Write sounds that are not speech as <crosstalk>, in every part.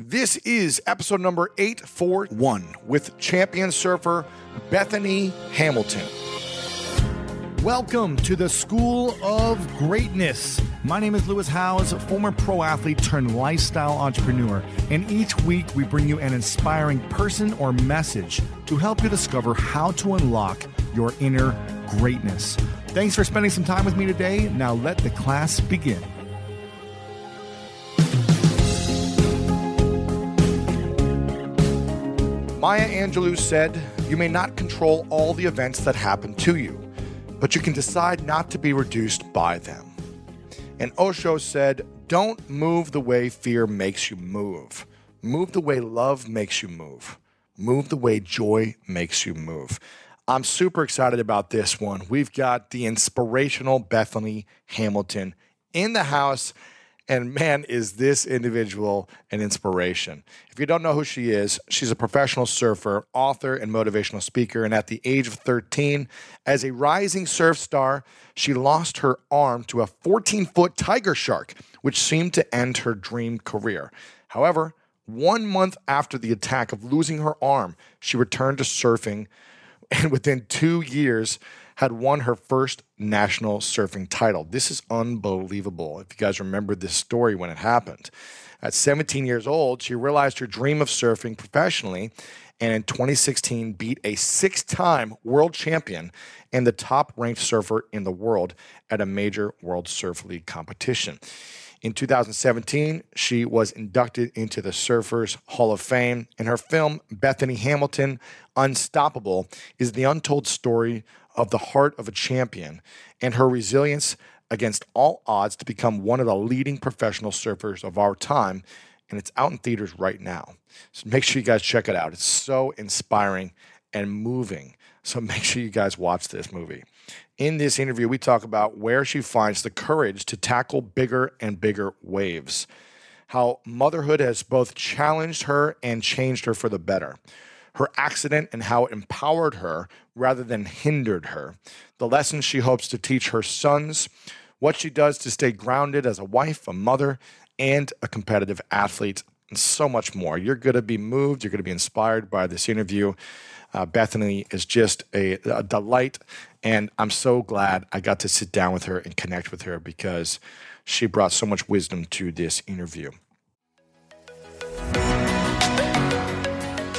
This is episode number 841 with champion surfer Bethany Hamilton. Welcome to the School of Greatness. My name is Lewis Howes, former pro athlete turned lifestyle entrepreneur, and each week we bring you an inspiring person or message to help you discover how to unlock your inner greatness. Thanks for spending some time with me today. Now let the class begin. Maya Angelou said, You may not control all the events that happen to you, but you can decide not to be reduced by them. And Osho said, Don't move the way fear makes you move. Move the way love makes you move. Move the way joy makes you move. I'm super excited about this one. We've got the inspirational Bethany Hamilton in the house. And man, is this individual an inspiration. If you don't know who she is, she's a professional surfer, author, and motivational speaker. And at the age of 13, as a rising surf star, she lost her arm to a 14 foot tiger shark, which seemed to end her dream career. However, one month after the attack of losing her arm, she returned to surfing <laughs> and within two years had won her first national surfing title. This is unbelievable. If you guys remember this story when it happened. At 17 years old, she realized her dream of surfing professionally and in 2016 beat a six time world champion and the top ranked surfer in the world at a major World Surf League competition. In 2017, she was inducted into the Surfers Hall of Fame, and her film, Bethany Hamilton Unstoppable, is the untold story of the heart of a champion and her resilience against all odds to become one of the leading professional surfers of our time. And it's out in theaters right now. So make sure you guys check it out. It's so inspiring and moving. So <laughs> make sure you guys watch this movie. In this interview, we talk about where she finds the courage to tackle bigger and bigger waves, how motherhood has both challenged her and changed her for the better, her accident and how it empowered her rather than hindered her, the lessons she hopes to teach her sons, what she does to stay grounded as a wife, a mother, and a competitive athlete, and so much more. You're going to be moved, you're going to be inspired by this interview. Uh, Bethany is just a, a delight, and I'm so glad I got to sit down with her and connect with her because she brought so much wisdom to this interview.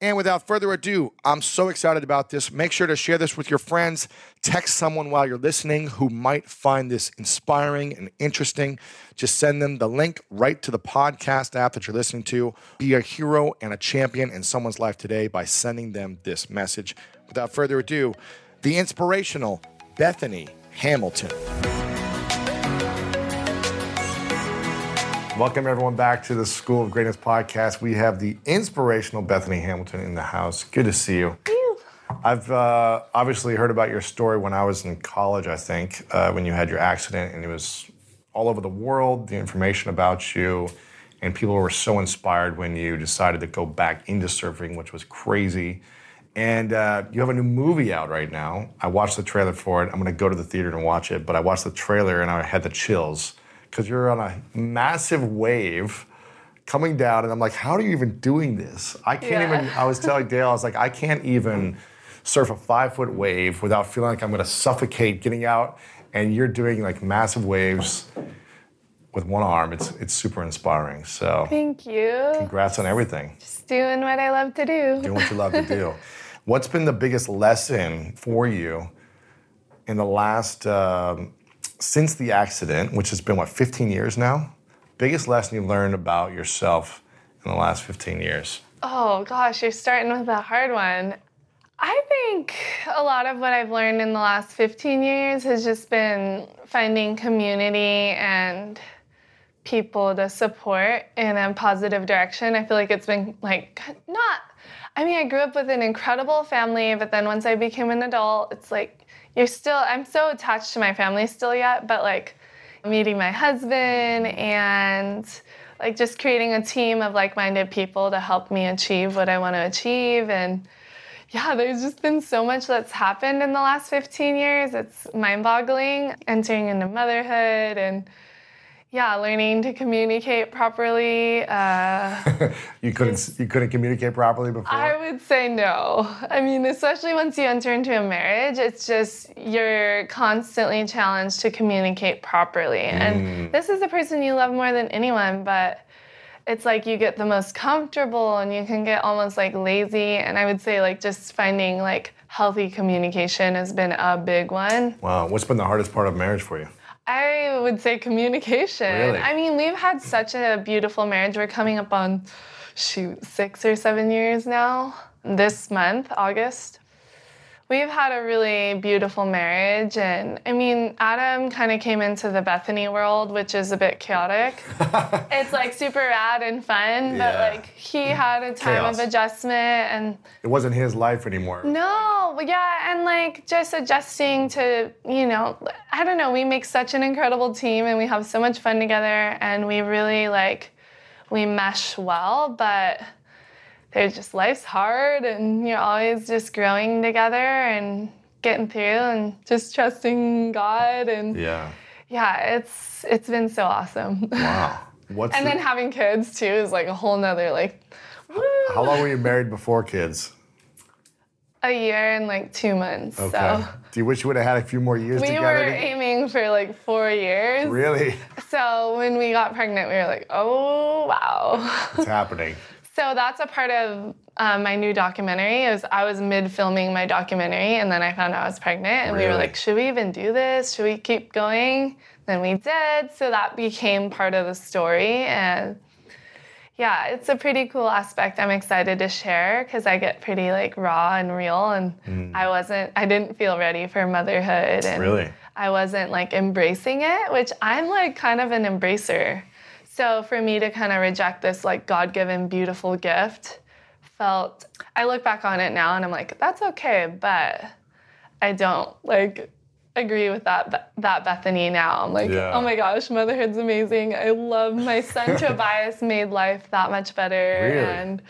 And without further ado, I'm so excited about this. Make sure to share this with your friends. Text someone while you're listening who might find this inspiring and interesting. Just send them the link right to the podcast app that you're listening to. Be a hero and a champion in someone's life today by sending them this message. Without further ado, the inspirational Bethany Hamilton. Welcome everyone back to the School of Greatness podcast. We have the inspirational Bethany Hamilton in the house. Good to see you. I've uh, obviously heard about your story when I was in college. I think uh, when you had your accident, and it was all over the world. The information about you, and people were so inspired when you decided to go back into surfing, which was crazy. And uh, you have a new movie out right now. I watched the trailer for it. I'm gonna go to the theater and watch it, but I watched the trailer and I had the chills because you're on a massive wave coming down, and I'm like, how are you even doing this? I can't Yeah. even. I was telling Dale, I was like, I can't even surf a five foot wave without feeling like I'm gonna suffocate getting out. And you're doing like massive waves with one arm. It's it's super inspiring. So Thank you. congrats on everything. Just doing what I love to do. Doing what you love to do. What's been the biggest lesson for you in the last um, since the accident, which has been what 15 years now? Biggest lesson you learned about yourself in the last 15 years? Oh gosh, you're starting with a hard one. I think a lot of what I've learned in the last 15 years has just been finding community and people to support in a positive direction. I feel like it's been like not I mean, I grew up with an incredible family, but then once I became an adult, it's like you're still I'm so attached to my family still yet, but like meeting my husband and like just creating a team of like-minded people to help me achieve what I want to achieve and yeah, there's just been so much that's happened in the last 15 years. It's mind-boggling entering into motherhood and yeah, learning to communicate properly. Uh, <laughs> You couldn't you couldn't communicate properly before. I would say no. I mean, especially once you enter into a marriage, it's just you're constantly challenged to communicate properly. And this is the person you love more than anyone, but it's like you get the most comfortable and you can get almost like lazy. And I would say, like, just finding like healthy communication has been a big one. wow, what's been the hardest part of marriage for you? I would say communication. Really? I mean, we've had such a beautiful marriage. We're coming up on, shoot, six or seven years now. This month, August. We've had a really beautiful marriage. And I mean, Adam kind of came into the Bethany world, which is a bit chaotic. <laughs> it's like super rad and fun, but Yeah. like he had a time Chaos. of adjustment and It wasn't his life anymore. no, yeah, and like just adjusting to, you know, I don't know, we make such an incredible team and we have so much fun together and we really like we mesh well, but there's just life's hard and you're always just growing together and getting through and just trusting God and Yeah. yeah, it's it's been so awesome. Wow. <laughs> What's and the- then having kids too is like a whole nother like woo, how long were you married before kids? a year and like two months. Okay. So Do you wish you would have had a few more years We together? were aiming for like four years. Really? So when we got pregnant, we were like, oh, wow. It's happening. <laughs> so that's a part of um, my new documentary. Is I was mid filming my documentary and then I found out I was pregnant and we were like, should we even do this? Should we keep going? Then we did. So that became part of the story and yeah, it's a pretty cool aspect I'm excited to share because I get pretty like raw and real and I wasn't I didn't feel ready for motherhood and Really? I wasn't like embracing it, which I'm like kind of an embracer. So for me to kind of reject this like God-given beautiful gift felt I look back on it now and I'm like that's okay, but I don't like agree with that that Bethany now. I'm like, Yeah. oh my gosh, motherhood's amazing. I love my son <laughs> Tobias made life that much better Really? and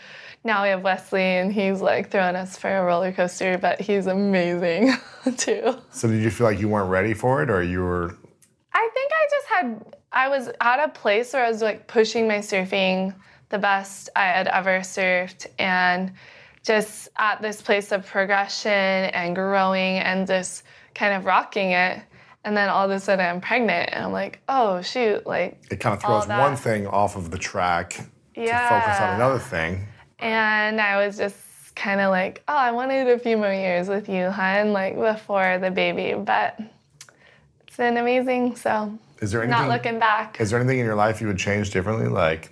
now we have Wesley and he's like throwing us for a roller coaster, but he's amazing <laughs> too. So did you feel like you weren't ready for it, or you were? I think I just had, I was at a place where I was like pushing my surfing the best I had ever surfed and just at this place of progression and growing and just kind of rocking it. And then all of a sudden I'm pregnant and I'm like, oh shoot, like, It kind of throws one thing off of the track to focus on another thing. and I was just kind of like, oh, I wanted a few more years with you, hun, like before the baby, but it's been amazing. So Is there anything? not looking back. Is there anything in your life you would change differently, like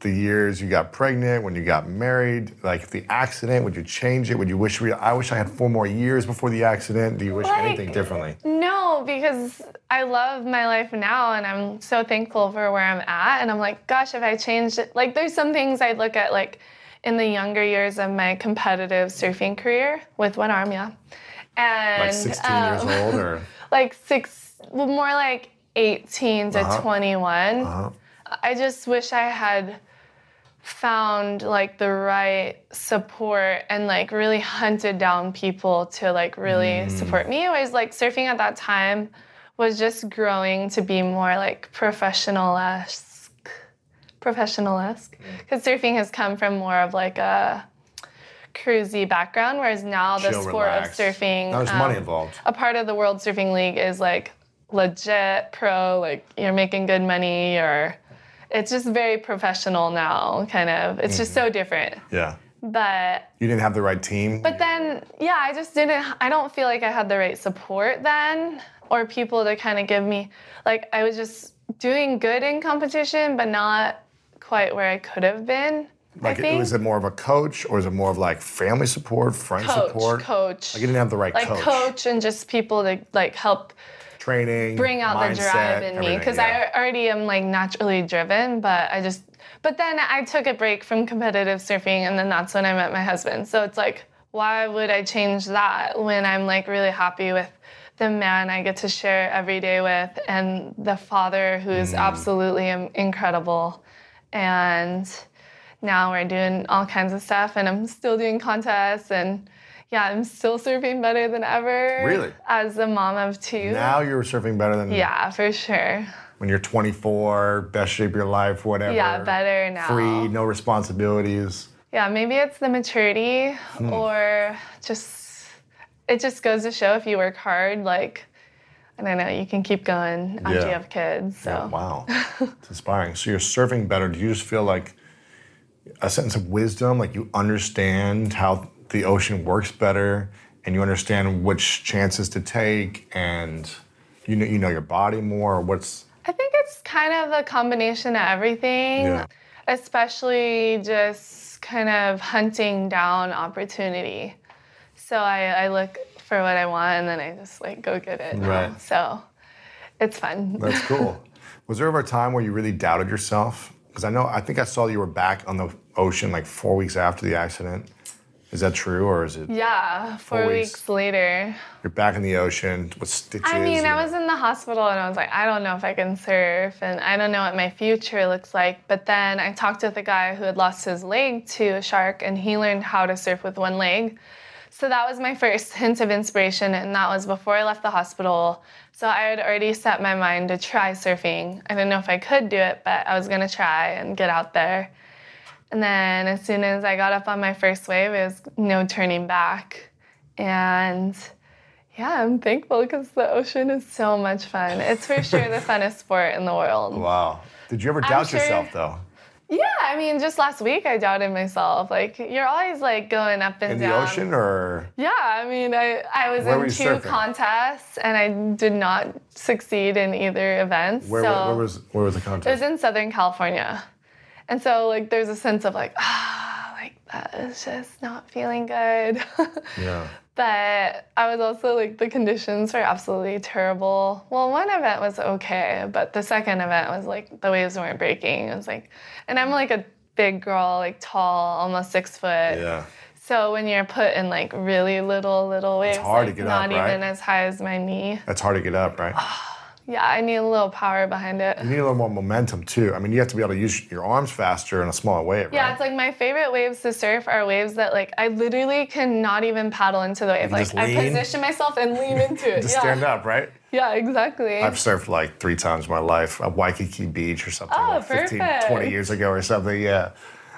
the years you got pregnant, when you got married, like the accident, would you change it? Would you wish? I wish I had four more years before the accident. Do you wish Like- anything differently? No, because I love my life now and I'm so thankful for where I'm at. And I'm like, gosh, if I changed it, like there's some things I'd look at like in the younger years of my competitive surfing career with one arm, yeah. And Like 16 um, years old, or <laughs> like six, well, more like 18 to Uh-huh. 21. Uh-huh. I just wish I had found like the right support and like really hunted down people to like really support me. It was like surfing at that time was just growing to be more like professional-esque. Professional-esque. Because surfing has come from more of like a cruisy background, whereas now the Chill, sport relax. of surfing there's money um, involved. a part of the World Surfing League is like legit pro, like you're making good money or it's just very professional now, kind of. It's just Mm-hmm. so different. Yeah. But You didn't have the right team. but then yeah, I just didn't I don't feel like I had the right support then or people to kind of give me like I was just doing good in competition but not quite where I could have been. like, was it more of a coach or is it more of like family support, friend coach, support? coach. Like you didn't have the right like coach. coach and just people to like help Training. bring out the drive in me because yeah. I already am like naturally driven, but I just but then I took a break from competitive surfing and then that's when I met my husband. So it's like why would I change that when I'm like really happy with the man I get to share every day with and the father who's Mm. absolutely incredible and now we're doing all kinds of stuff and I'm still doing contests and yeah, I'm still surfing better than ever. Really? As a mom of two. Now you're surfing better than Yeah, for sure. when you're 24, best shape of your life, whatever. Yeah, better now. Free, no responsibilities. Yeah, maybe it's the maturity Hmm. or just it just goes to show if you work hard, like I don't know, you can keep going after Yeah. you have kids. So Yeah, wow. <laughs> it's inspiring. So you're surfing better. Do you just feel like a sense of wisdom, like you understand how the ocean works better and you understand which chances to take and you know you know your body more what's I think it's kind of a combination of everything, Yeah. especially just kind of hunting down opportunity. So I, I look for what I want and then I just like go get it. Right. So it's fun. That's <laughs> cool. Was there ever a time where you really doubted yourself? Because I know, I think I saw you were back on the ocean like four weeks after the accident. Is that true, or is it yeah, four, weeks. weeks. later. you're back in the ocean with stitches? I mean, I was in the hospital and I was like, I don't know if I can surf and I don't know what my future looks like. But then I talked with a guy who had lost his leg to a shark and he learned how to surf with one leg. So that was my <laughs> first hint of inspiration, and that was before I left the hospital. So I had already set my mind to try surfing. I didn't know if I could do it, but I was gonna try and get out there. And then as soon as I got up on my first wave, it was no turning back. And yeah, I'm thankful because the ocean is so much fun. It's for sure the <laughs> funnest sport in the world. Wow. Did you ever doubt sure- yourself though? Yeah, I mean, just last week I doubted myself. Like, you're always like going up and In the ocean or Yeah, I mean, I, I was Where in two surfing? contests and I did not succeed in either event. where, so where was where was the contest? it was in Southern California. And so, like, there's a sense of like, <sighs> ah, like, that is just not feeling good. <laughs> yeah. But I was also like, the conditions were absolutely terrible. Well, one event was okay, but the second event was like, the waves weren't breaking. It was like, and I'm like a big girl, like tall, almost six foot. Yeah. So when you're put in like really little, little waves, it's hard to get not up, right? even as high as my knee. That's hard to get up, right? Yeah, I need a little power behind it. You need a little more momentum too. I mean, you have to be able to use your arms faster in a smaller wave, Yeah, right? it's like my favorite waves to surf are waves that like I literally cannot even paddle into the wave. Like I position myself and lean <laughs> into it. Just yeah. stand up, right? Yeah, exactly. I've surfed like three times in my life at Waikiki Beach or something Oh, like 15, perfect. 20 years ago or something. Yeah.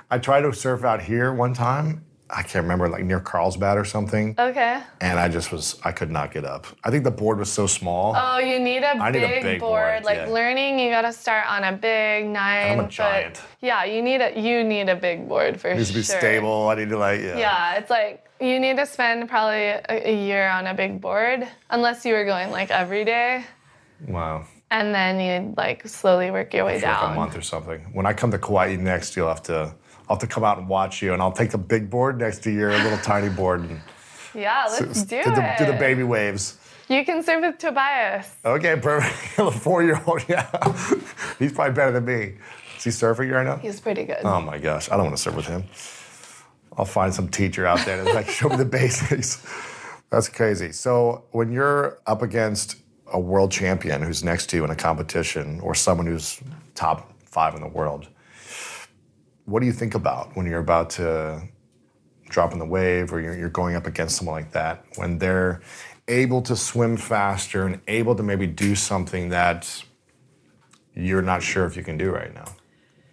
I tried to surf out here one time. I can't remember, like near Carlsbad or something. okay. And I just was, I could not get up. I think the board was so small. Oh, you need a, I need a big board. board, Like yeah. learning, you gotta start on a big nine. I'm a giant. Yeah, you need a you need a big board for it needs to be sure. stable. I need to like, yeah. Yeah, it's like you need to spend probably a, a year on a big board, unless you were going like every day, Wow. and then you'd like slowly work your way For like down. a month or something. When I come to Kauai next, you'll have to, I'll have to come out and watch you, and I'll take the big board next to your little tiny board and <laughs> Yeah, let's do, do, the, do the baby waves. You can surf with Tobias. Okay, perfect. <laughs> a four-year-old, <laughs> yeah. He's probably better than me. Is he surfing right now? He's pretty good. Oh my gosh, I don't want to surf with him. I'll find some teacher out there to like show me the basics. That's crazy. So when you're up against a world champion who's next to you in a competition, or someone who's top five in the world. What do you think about when you're about to drop in the wave or you're, you're going up against someone like that when they're able to swim faster and able to maybe do something that you're not sure if you can do right now?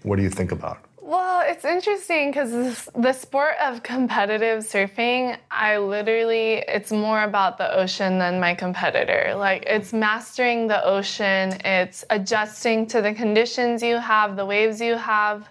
What do you think about? Well, it's interesting because the sport of competitive surfing, I literally, it's more about the ocean than my competitor. Like, it's mastering the ocean, it's adjusting to the conditions you have, the waves you have,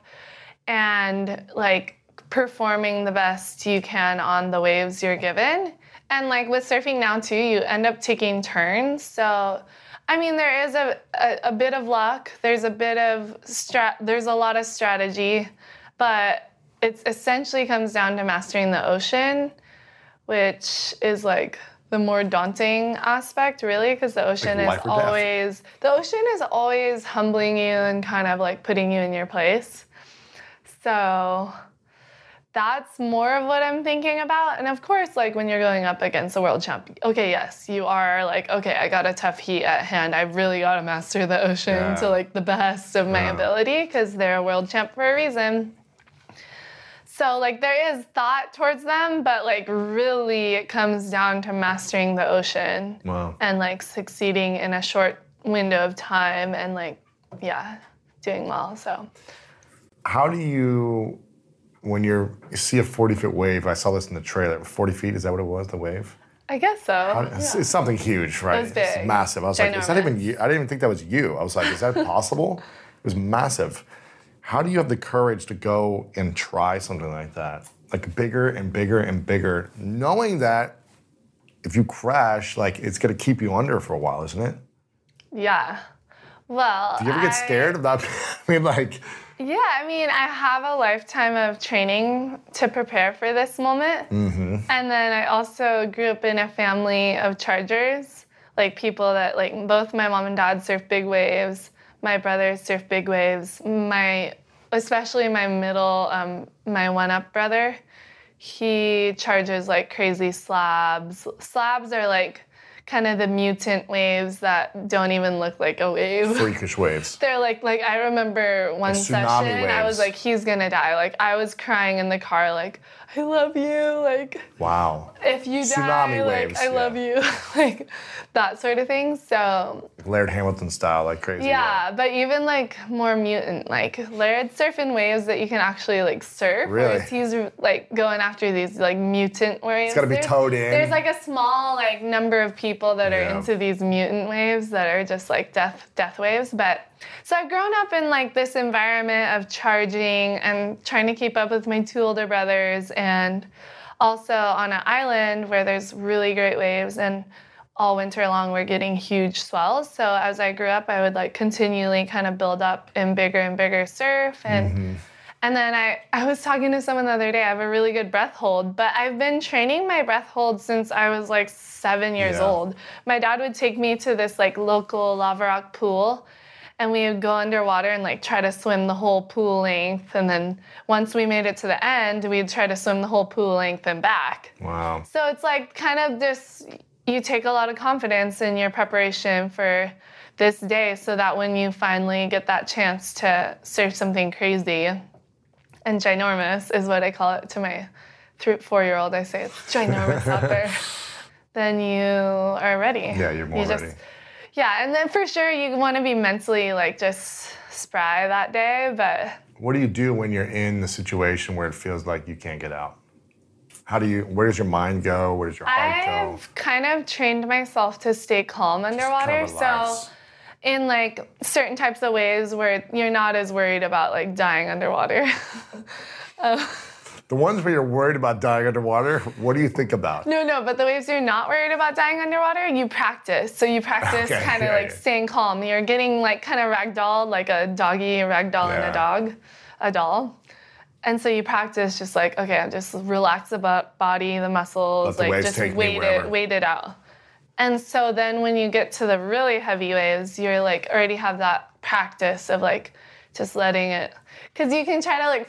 and like performing the best you can on the waves you're given. And like with surfing now, too, you end up taking turns. So, I mean, there is a, a, a bit of luck. There's a bit of strat. There's a lot of strategy, but it essentially comes down to mastering the ocean, which is like the more daunting aspect, really, because the ocean Like is or death. always the ocean is always humbling you and kind of like putting you in your place. So that's more of what I'm thinking about. And of course, like when you're going up against a world champion, okay, yes, you are like, okay, I got a tough heat at hand. I really got to master the ocean Yeah. to like the best of my Yeah. ability because they're a world champ for a reason. So like there is thought towards them, but like really it comes down to mastering the ocean Wow. and like succeeding in a short window of time and like yeah, doing well. So How do you, when you're, you see a 40 foot wave, I saw this in the trailer, 40 feet, is that what it was, the wave? I guess so. How- it's, it's something huge, right? was It's massive. I was like, is that even you? I didn't even think that was you. I was like, is that possible? It was massive. How do you have the courage to go and try something like that? Like bigger and bigger and bigger, knowing that if you crash, like it's gonna keep you under for a while, isn't it? Yeah. Well, Do you ever get I- scared of that? <laughs> I mean, like, Yeah, I mean, I have a lifetime of training to prepare for this moment. Mm-hmm. And then I also grew up in a family of chargers, like people that, like, both my mom and dad surf big waves. My brothers surf big waves. My, especially my middle, um, my one up brother, he charges like crazy slabs. Slabs are like kind of the mutant waves that don't even look like a wave. freakish waves. <laughs> They're like like I remember one Like session I was like he's gonna die. Like I was crying in the car like I love you. Like Wow. if you Tsunami die, waves, like I yeah. love you. <laughs> like that sort of thing. So Laird Hamilton style, like crazy. yeah, but even like more mutant, like Laird surfing waves that you can actually like surf. Really? He's like going after these like mutant waves. It's gotta be There's- towed in. There's like a small like number of people that are into these mutant waves that are just like death death waves. But so I've grown up in like this environment of charging and trying to keep up with my two older brothers and also on an island where there's really great waves and all winter long we're getting huge swells. So as i grew up i would like continually kind of build up in bigger and bigger surf and mm-hmm. and then I, I was talking to someone the other day i have a really good breath hold but i've been training my breath hold since i was like seven years Yeah. old. My dad would take me to this like local lava rock pool and we would go underwater and like try to swim the whole pool length and then once we made it to the end we'd try to swim the whole pool length and back Wow. so it's like kind of just you take a lot of confidence in your preparation for this day so that when you finally get that chance to surf something crazy and ginormous is what I call it to my three, four year old. I say it's ginormous out <laughs> there. Then you are ready. Yeah, you're more You just- ready. Yeah, and then for sure you want to be mentally like just spry that day, but What do you do when you're in the situation where it feels like you can't get out? How do you? Where does your mind go? Where does your heart go? I've kind of trained myself to stay calm underwater. so in like certain types of ways where you're not as worried about like dying underwater. <laughs> Um, The ones where you're worried about dying underwater, what do you think about? no, no, but the waves you're not worried about dying underwater, you practice. So you practice Okay, kind of yeah, like yeah. staying calm. You're getting like kind of ragdolled like a doggy ragdolling Yeah. a dog, a doll. And so you practice just like, okay, I'm just relax the bo- body, the muscles, Let like just wait it, wait it out. And so then when you get to the really heavy waves, you're like already have that practice of like just letting it, because you can try to like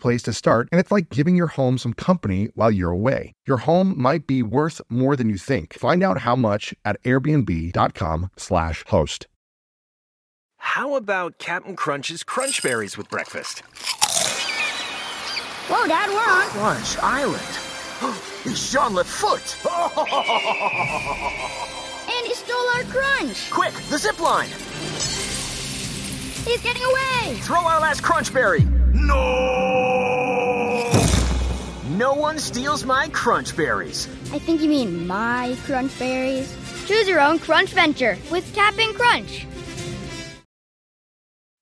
place to start, and it's like giving your home some company while you're away. Your home might be worth more than you think. Find out how much at airbnb.com/slash host. How about Captain Crunch's Crunch Berries with breakfast? Whoa, Dad, we're on. Crunch Island. <gasps> It's Jean Foot. <laughs> And he stole our crunch. Quick, the zip line. He's getting away. Throw our last Crunch Berry. No! No one steals my Crunch Berries. I think you mean my crunch berries. Choose your own crunch venture with Cap'n Crunch.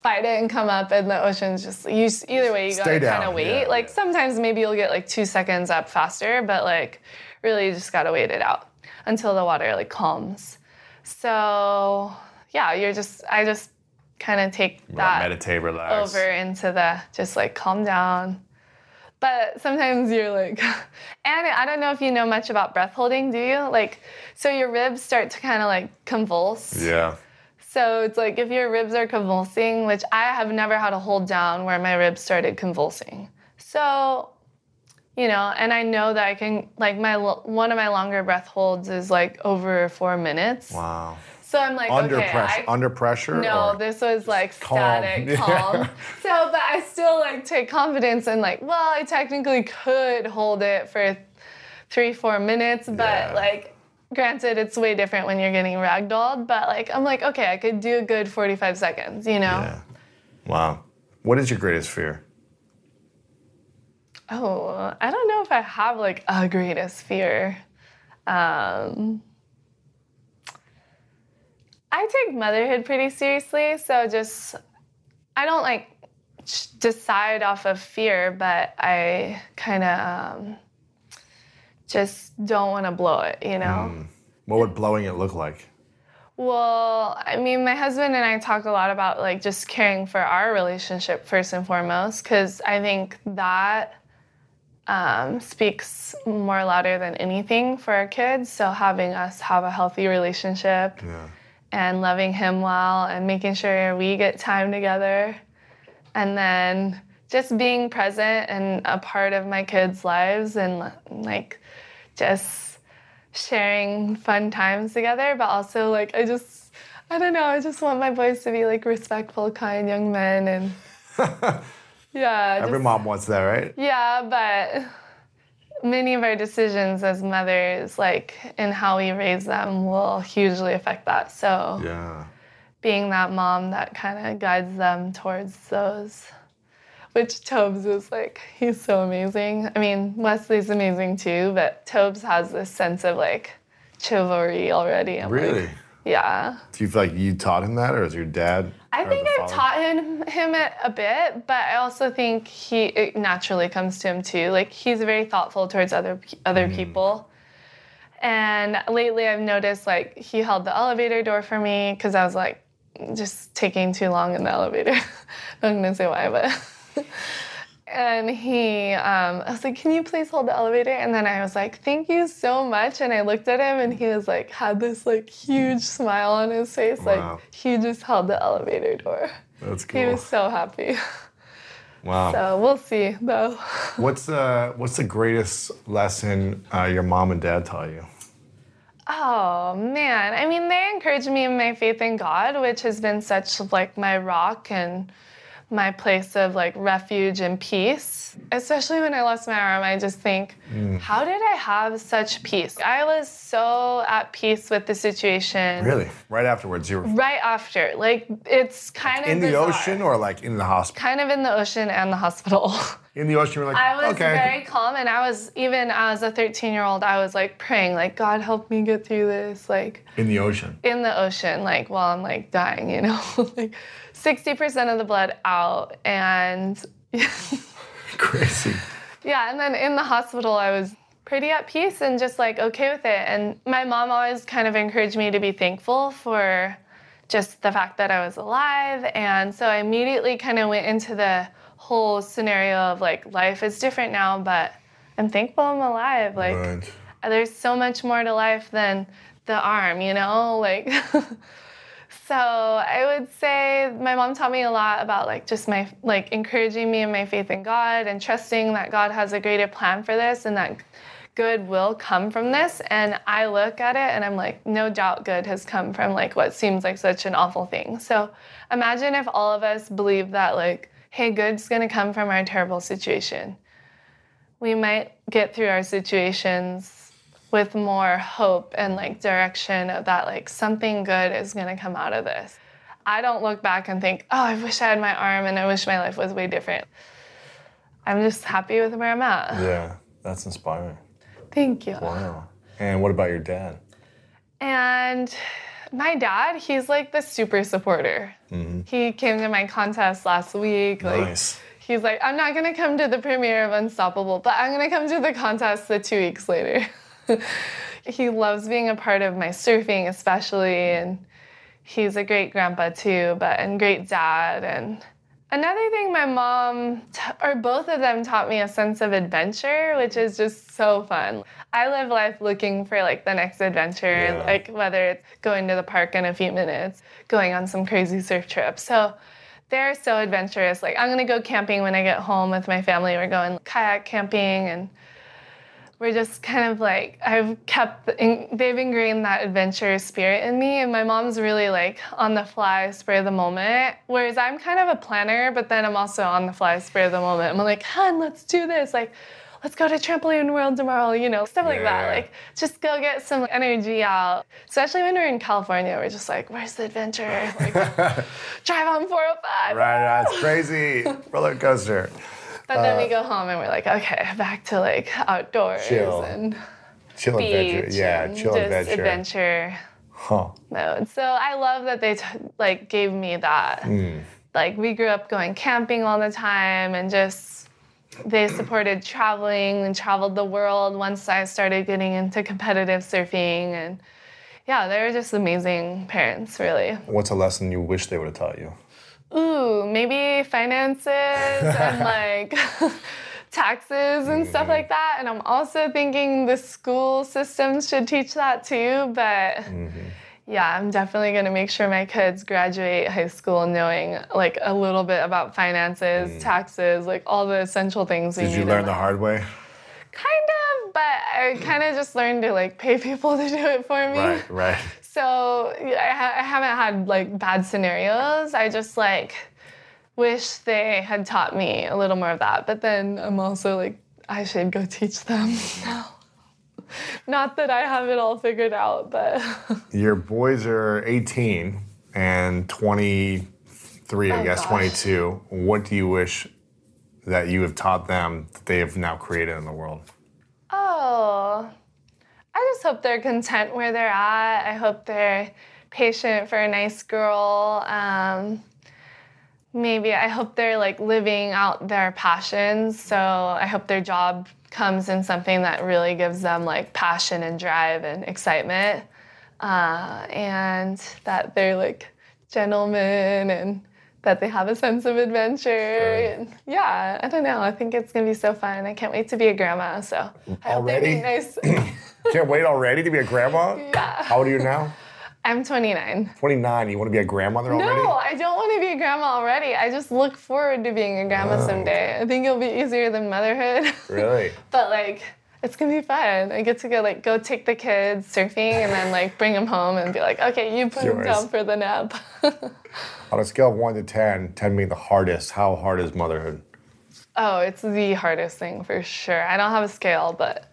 If I didn't come up and the ocean's just you either way you gotta kind of wait. yeah, like yeah. sometimes maybe you'll get like two seconds up faster, but like really you just gotta wait it out until the water like calms. So yeah, you're just I just kind of take that meditate, relax. over into the just like calm down. But sometimes you're like, <laughs> and I don't know if you know much about breath holding, do you? Like, so your ribs start to kind of like convulse. Yeah. So it's like if your ribs are convulsing, which I have never had a hold down where my ribs started convulsing. So, you know, and I know that I can like my one of my longer breath holds is like over four minutes. Wow. So I'm like, Under okay, pressure. I, under pressure. no, this was like Calm. static, <laughs> Yeah. calm. So, but I still like take confidence and like, well, I technically could hold it for three, four minutes, but Yeah. like, granted, it's way different when you're getting ragdolled. But like, I'm like, okay, I could do a good 45 seconds, you know? Yeah. Wow. What is your greatest fear? Oh, I don't know if I have like a greatest fear. Um, I take motherhood pretty seriously, so just I don't like decide off of fear, but I kind of um, just don't want to blow it, you know. What would blowing it look like? Well, I mean, my husband and I talk a lot about like just caring for our relationship first and foremost, because I think that um, speaks more louder than anything for our kids. So having us have a healthy relationship Yeah. and loving him well and making sure we get time together, and then just being present and a part of my kids' lives and like just sharing fun times together, but also like I just I don't know, I just want my boys to be like respectful, kind young men and <laughs> yeah. Every just- mom wants that, right? Yeah, but many of our decisions as mothers, like in how we raise them, will hugely affect that. So Yeah. being that mom that kind of guides them towards those. Which Tobes is like, he's so amazing. I mean, Wesley's amazing too, but Tobes has this sense of like chivalry already. I'm like, Really? yeah. Do you feel like you taught him that, or is your dad? I think I've father? taught him him a bit, but I also think he it naturally comes to him too. Like he's very thoughtful towards other other Mm. people. And lately I've noticed like he held the elevator door for me cuz I was like just taking too long in the elevator. I'm going to say why, but <laughs> <laughs> and he um, I was like, "Can you please hold the elevator?" And then I was like, "Thank you so much." And I looked at him, and he was like, had this like huge smile on his face, Wow. like he just held the elevator door. That's cool He was so happy. <laughs> Wow. So we'll see, though. <laughs> What's the What's the greatest lesson uh, your mom and dad taught you? Oh man, I mean, they encouraged me in my faith in God, which has been such like my rock and my place of like refuge and peace. Especially when I lost my arm, I just think, mm. how did I have such peace? I was so at peace with the situation. Really? Right afterwards, you were Right after. Like it's kind of in the ocean or like in the hospital? kind of in the ocean and the hospital. <laughs> In the ocean, like, I was okay. very calm and I was even as a 13 year old, I was like praying, like, God help me get through this. Like in the ocean. in the ocean, like while I'm like dying, you know? <laughs> like 60% of the blood out and <laughs> Crazy. yeah, and then in the hospital, I was pretty at peace and just like okay with it. And my mom always kind of encouraged me to be thankful for just the fact that I was alive. And so I immediately kind of went into the whole scenario of like life is different now, but I'm thankful I'm alive. Like Right. there's so much more to life than the arm, you know? Like <laughs> so I would say my mom taught me a lot about like just my like encouraging me in my faith in God and trusting that God has a greater plan for this and that good will come from this. And I look at it and I'm like, no doubt good has come from like what seems like such an awful thing. So imagine if all of us believe that like, hey, good's gonna come from our terrible situation. We might get through our situations with more hope and like direction of that like something good is going to come out of this. I don't look back and think, "Oh, I wish I had my arm and I wish my life was way different." I'm just happy with where I'm at. Yeah, that's inspiring. Thank you. Wow. And what about your dad? And my dad, he's like the super supporter. Mm-hmm. He came to my contest last week. Like, Nice. He's like, I'm not gonna come to the premiere of Unstoppable, but I'm gonna come to the contest the two weeks later. <laughs> <laughs> he loves being a part of my surfing, especially, and he's a great grandpa too, but and great dad. And another thing, my mom t- or both of them taught me a sense of adventure, which is just so fun. I live life looking for like the next adventure, Yeah. like whether it's going to the park in a few minutes, going on some crazy surf trip. So they're so adventurous. Like I'm gonna go camping when I get home with my family. We're going kayak camping and we're just kind of like I've kept in, they've ingrained that adventure spirit in me and my mom's really like on the fly spur of the moment. Whereas I'm kind of a planner but then I'm also on the fly spur of the moment. I'm like hun let's do this. Like let's go to trampoline world tomorrow you know stuff like that. Like just go get some energy out. Especially when we're in California we're just like where's the adventure? Like <laughs> drive on 405 Right, that's crazy. <laughs> Roller coaster. But then we go home and we're like okay back to like outdoors Chill. and Chill beach adventure. Yeah, and chill adventure. adventure Huh. mode. So I love that they t- like gave me that. Hmm. Like we grew up going camping all the time and just they supported traveling and traveled the world once I started getting into competitive surfing and yeah, they were just amazing parents, really. What's a lesson you wish they would have taught you? Ooh, maybe finances and <laughs> like <laughs> taxes and stuff mm-hmm. like that. And I'm also thinking the school systems should teach that too. But mm-hmm. yeah, I'm definitely gonna make sure my kids graduate high school knowing like a little bit about finances, mm. taxes, like all the essential things. we Did you learn the hard way? Kind of, but I kind of <laughs> just learned to like pay people to do it for me. Right, right. <laughs> So yeah, I, ha- I haven't had like bad scenarios. I just like wish they had taught me a little more of that. But then I'm also like, I should go teach them <laughs> now. Not that I have it all figured out, but Your boys are 18 and 23, I Oh, guess, gosh. 22. What do you wish that you have taught them that they have now created in the world? oh, I just hope they're content where they're at. I hope they're patient for a nice girl. Um, maybe I hope they're like living out their passions. So I hope their job comes in something that really gives them like passion and drive and excitement. Uh, and that they're like gentlemen and that they have a sense of adventure. And yeah, I don't know. I think it's gonna be so fun. I can't wait to be a grandma. So I Already? nice. <coughs> Can't wait already to be a grandma? Yeah. How old are you now? I'm 29. 29. You want to be a grandmother already? No, I don't want to be a grandma already. I just look forward to being a grandma oh. someday. I think it'll be easier than motherhood. Really? <laughs> but like, it's gonna be fun. I get to go like go take the kids surfing and then like bring them home and be like, okay, you put them down for the nap. <laughs> On a scale of one to 10, 10 being the hardest, how hard is motherhood? Oh, it's the hardest thing for sure. I don't have a scale, but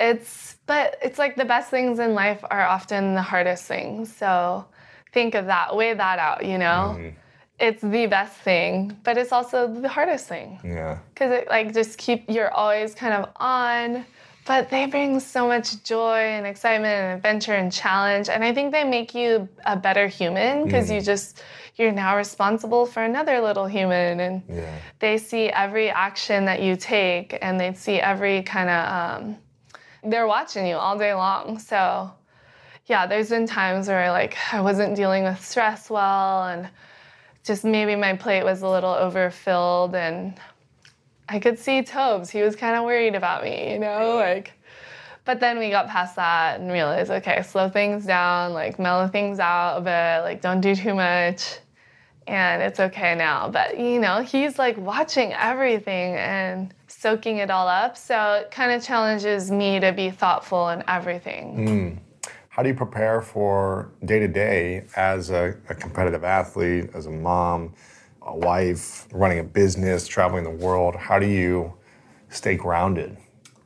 it's but it's like the best things in life are often the hardest things. So think of that, weigh that out, you know? Mm-hmm. It's the best thing, but it's also the hardest thing. Yeah. Cuz it like just keep you're always kind of on, but they bring so much joy and excitement and adventure and challenge and I think they make you a better human because you just you're now responsible for another little human and Yeah. they see every action that you take and they see every kind of um, they're watching you all day long so yeah there's been times where like i wasn't dealing with stress well and just maybe my plate was a little overfilled and i could see tobes he was kind of worried about me you know like but then we got past that and realized okay slow things down like mellow things out a bit like don't do too much and it's okay now. But you know, he's like watching everything and soaking it all up. So it kind of challenges me to be thoughtful in everything. Hmm. How do you prepare for day to day as a, a competitive athlete, as a mom, a wife, running a business, traveling the world? How do you stay grounded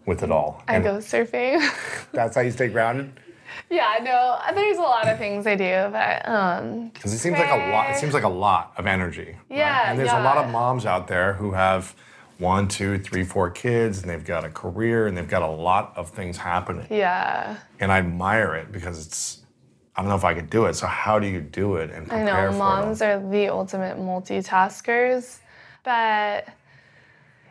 with it all? I go surfing. <laughs> That's how you stay grounded? yeah, no, there's a lot of things I do, but um, Because it seems like a lot. It seems like a lot of energy. right? Yeah, And there's a lot of moms out there who have one, two, three, four kids, and they've got a career, and they've got a lot of things happening. yeah. And I admire it because it's. I don't know if I could do it. So how do you do it and I prepare know for moms all? are the ultimate multitaskers, but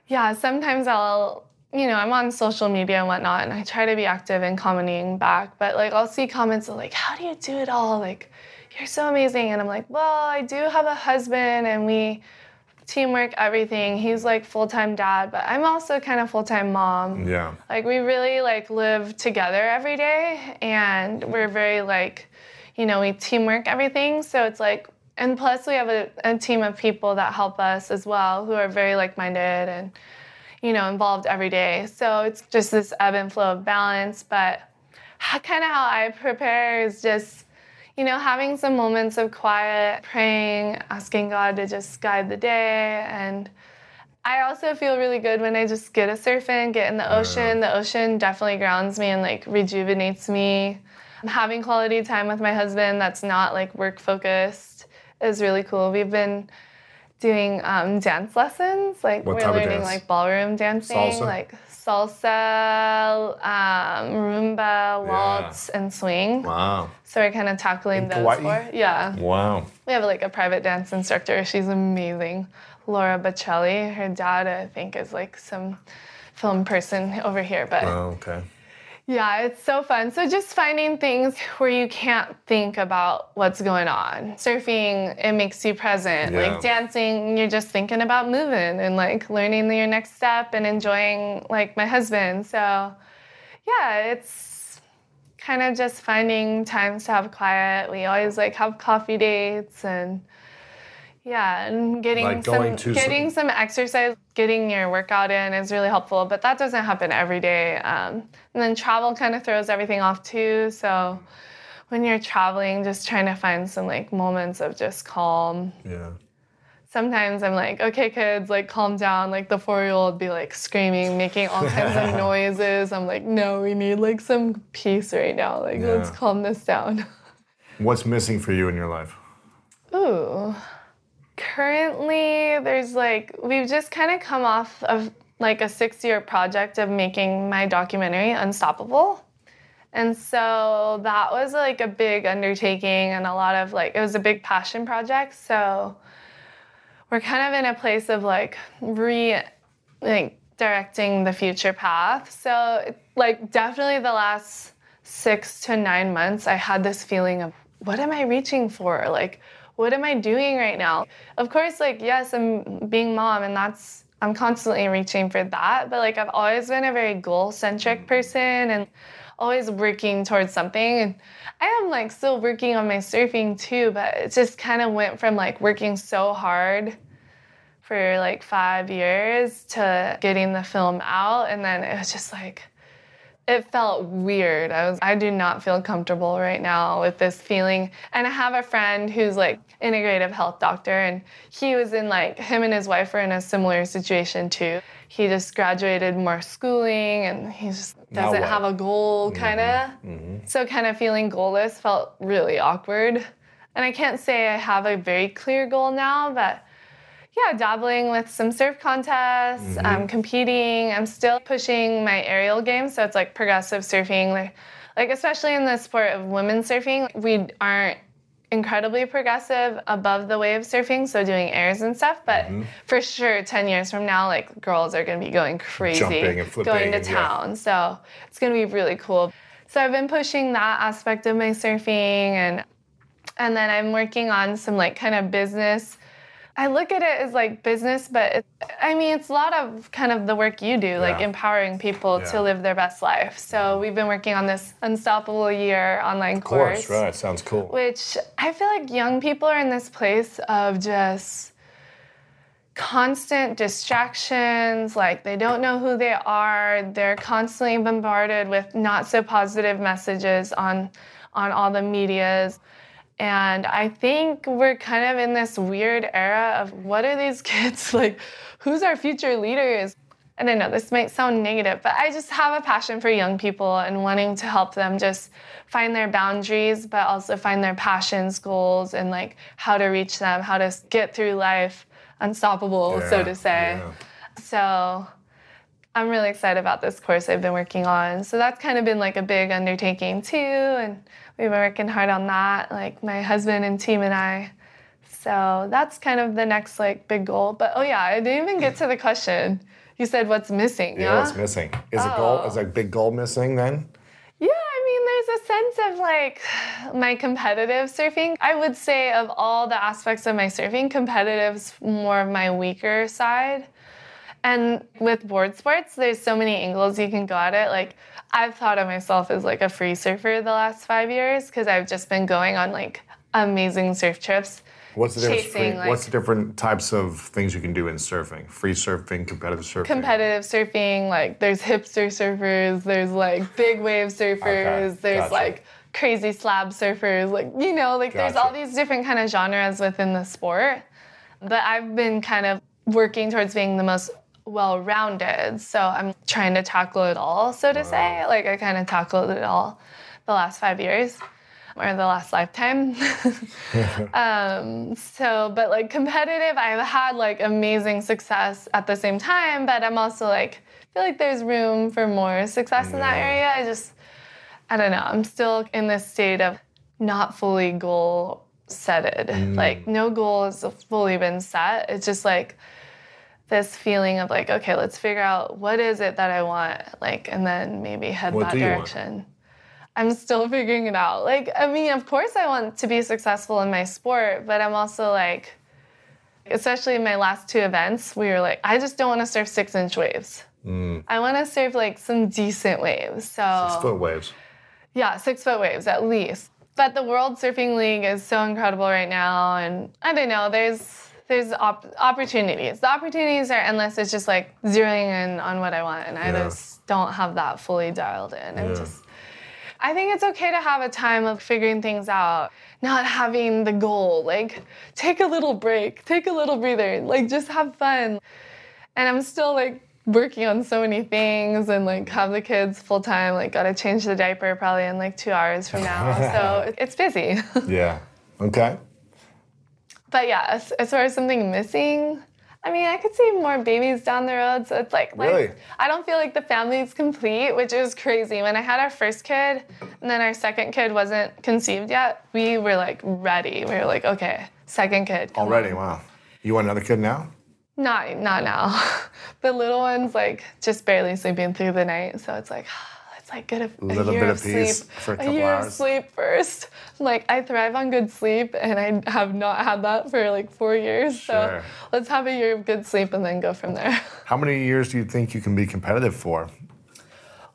yeah, sometimes I'll, you know, I'm on social media and whatnot, and I try to be active and commenting back, but like I'll see comments of like, how do you do it all? Like, you're so amazing. And I'm like, well, I do have a husband and we teamwork everything. He's like full-time dad, but I'm also kind of full-time mom. Yeah. Like we really like live together every day and we're very like, you know, we teamwork everything. So it's like and plus we have a, a team of people that help us as well who are very like-minded and you know, involved every day. So it's just this ebb and flow of balance, but kind of how I prepare is just you know, having some moments of quiet, praying, asking God to just guide the day and I also feel really good when I just get a surf in, get in the ocean. The ocean definitely grounds me and like rejuvenates me. Having quality time with my husband that's not like work focused is really cool. We've been doing um, dance lessons. Like What we're learning like ballroom dancing, Salsa? like salsa, um, rumba, waltz, and swing. Wow. So we're kind of tackling In those four. Yeah. Wow. We have like a private dance instructor. She's amazing. Laura Bocelli. Her dad, I think, is like some film person over here. But Oh, okay. Yeah, it's so fun. So just finding things where you can't think about what's going on. Surfing, it makes you present. Yeah. Like dancing, you're just thinking about moving and like learning your next step and enjoying like my husband. So yeah, it's kind of just finding times to have quiet. We always like have coffee dates and yeah, and getting Like some to some- getting some exercise, getting your workout in is really helpful. But that doesn't happen every day. Um, and then travel kind of throws everything off too. So when you're traveling, just trying to find some like moments of just calm. Yeah. Sometimes I'm like, okay, kids, like calm down. Like the four-year-old be like screaming, making all kinds of <laughs> noises. I'm like, no, we need like some peace right now. Like let's calm this down. <laughs> What's missing for you in your life? Ooh. Currently, there's like, we've just kind of come off of like a six year project of making my documentary Unstoppable. And so that was like a big undertaking and a lot of like, it was a big passion project. So we're kind of in a place of like re, like directing the future path. So like definitely the last six to nine months, I had this feeling of what am I reaching for? Like, what am I doing right now? Of course, like, yes, I'm being mom, and that's, I'm constantly reaching for that. But like, I've always been a very goal centric mm-hmm. person and always working towards something. And I am like still working on my surfing too, but it just kind of went from like working so hard for like five years to getting the film out. And then it was just like, it felt weird. I was I do not feel comfortable right now with this feeling. And I have a friend who's like integrative health doctor and he was in like him and his wife were in a similar situation too. He just graduated more schooling and he just doesn't have a goal mm-hmm, kind of. Mm-hmm. So kind of feeling goalless felt really awkward. And I can't say I have a very clear goal now, but yeah, dabbling with some surf contests. I'm mm-hmm. competing. I'm still pushing my aerial game, so it's like progressive surfing. Like, like especially in the sport of women's surfing, we aren't incredibly progressive above the wave surfing, so doing airs and stuff. But mm-hmm. for sure, 10 years from now, like girls are going to be going crazy, Jumping and flipping going to and, yeah. town. So it's going to be really cool. So I've been pushing that aspect of my surfing and and then I'm working on some like kind of business. I look at it as like business, but it, I mean, it's a lot of kind of the work you do, like Yeah. empowering people Yeah. to live their best life. So we've been working on this Unstoppable Year online Of course, course, right? Sounds cool. which I feel like young people are in this place of just constant distractions like they don't know who they are they're constantly bombarded with not so positive messages on on all the medias and i think we're kind of in this weird era of what are these <laughs> kids like who's our future leaders and I know this might sound negative, but I just have a passion for young people and wanting to help them just find their boundaries, but also find their passions, goals, and like how to reach them, how to get through life unstoppable, so to say. yeah. So I'm really excited about this course I've been working on. So that's kind of been like a big undertaking too, and we've been working hard on that, like my husband and team and I. So that's kind of the next like big goal. But oh yeah, I didn't even get to the question. You said what's missing, Yeah, yeah? what's missing? Is a goal? Is a oh. big goal missing then? Yeah, I mean, there's a sense of like my competitive surfing. I would say of all the aspects of my surfing, competitive's more of my weaker side. And with board sports, there's so many angles you can go at it. Like I've thought of myself as like a free surfer the last five years because I've just been going on like amazing surf trips. What's the difference? Chasing, between- like- what's the different types of things you can do in surfing? Free surfing, competitive surfing. competitive surfing like there's hipster surfers there's like big wave <laughs> surfers Okay, there's gotcha. like crazy slab surfers like you know like there's all these different kind of genres within the sport but i've been kind of working towards being the most well-rounded. So i'm trying to tackle it all so to say. Like i kind of tackled it all the last five years or the last lifetime. <laughs> Um, so, but like competitive, I've had like amazing success at the same time, but I'm also like, feel like there's room for more success in that area. I just, I don't know, I'm still in this state of not fully goal setted. Like, no goal has fully been set. It's just like, this feeling of like, okay, let's figure out what is it that I want, like, and then maybe head What that do you want? direction. I'm still figuring it out. Like, I mean, of course, I want to be successful in my sport, but I'm also like, especially in my last two events, we were like, I just don't want to surf six inch waves. I want to surf like some decent waves. So, Mm. Six foot waves. yeah, six foot waves at least. But the World Surfing League is so incredible right now, and I don't know. There's there's op- opportunities. The opportunities are endless. It's just like zeroing in on what I want, and I Yeah. just don't have that fully dialed in. I'm just. I think it's okay to have a time of figuring things out, not having the goal. Like, take a little break, take a little breather, like, just have fun. And I'm still like working on so many things and like have the kids full time, like, gotta change the diaper probably in like two hours from now. so <laughs> it's busy. <laughs> Yeah. Okay. But yeah, as, as far as something missing, I mean, I could see more babies down the road. So it's like, like I don't feel like the family's complete, which is crazy. When I had our first kid and then our second kid wasn't conceived yet, we were like ready. We were like, okay, second kid. Already. on. Wow. You want another kid now? Not, not now. <laughs> the little one's like just barely sleeping through the night. So it's like, let's like get a, a Little year bit of peace sleep, for a a couple year of sleep first. Like I thrive on good sleep, and I have not had that for like four years. So let's have a year of good sleep and then go from there. <laughs> How many years do you think you can be competitive for?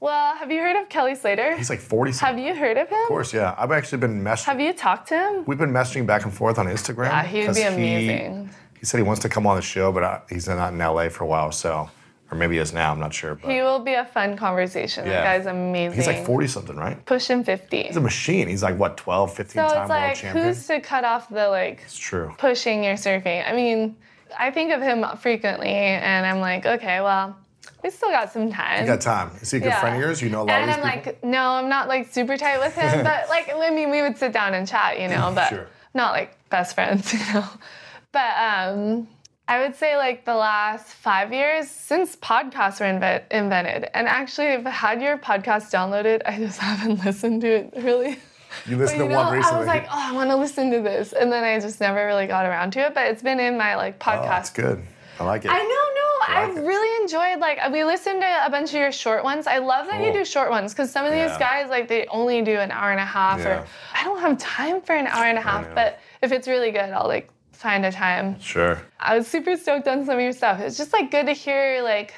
Well, have you heard of Kelly Slater? He's like 40. Have you heard of him? Of course, yeah. I've actually been messaging. Have you talked to him? We've been messaging back and forth on Instagram. Yeah, he would 'cause be amazing. He, he said he wants to come on the show, but uh, he's not in LA for a while, so or maybe he is now. I'm not sure. But He will be a fun conversation. Yeah. That guy's amazing. he's like 40 something, right? Pushing 50. He's a machine. He's like what 12, 15 so time it's world like, champion. who's to cut off the like It's true. pushing your surfing? I mean, I think of him frequently, and I'm like, okay, well, we still got some time. You got time. Is he a good Yeah. friend of yours? You know a lot and of these I'm people. like, no, I'm not like super tight with him, <laughs> but like, I mean, we would sit down and chat, you know, <laughs> but Sure. not like best friends, <laughs> you know. But um, I would say like the last five years since podcasts were inve- invented, and actually, I've had your podcast downloaded. I just <laughs> haven't listened to it really. you <laughs> listened you to know, one recently. I was like, oh, I want to listen to this, and then I just never really got around to it. But it's been in my like podcast. oh, that's good. I like it. I know, no, I like I it. really enjoyed like we listened to a bunch of your short ones. I love that you do short ones because some of these Yeah. guys like they only do an hour and a half, Yeah. or I don't have time for an hour and a half. But if it's really good, I'll like find a time. Sure. I was super stoked on some of your stuff. It's just like good to hear like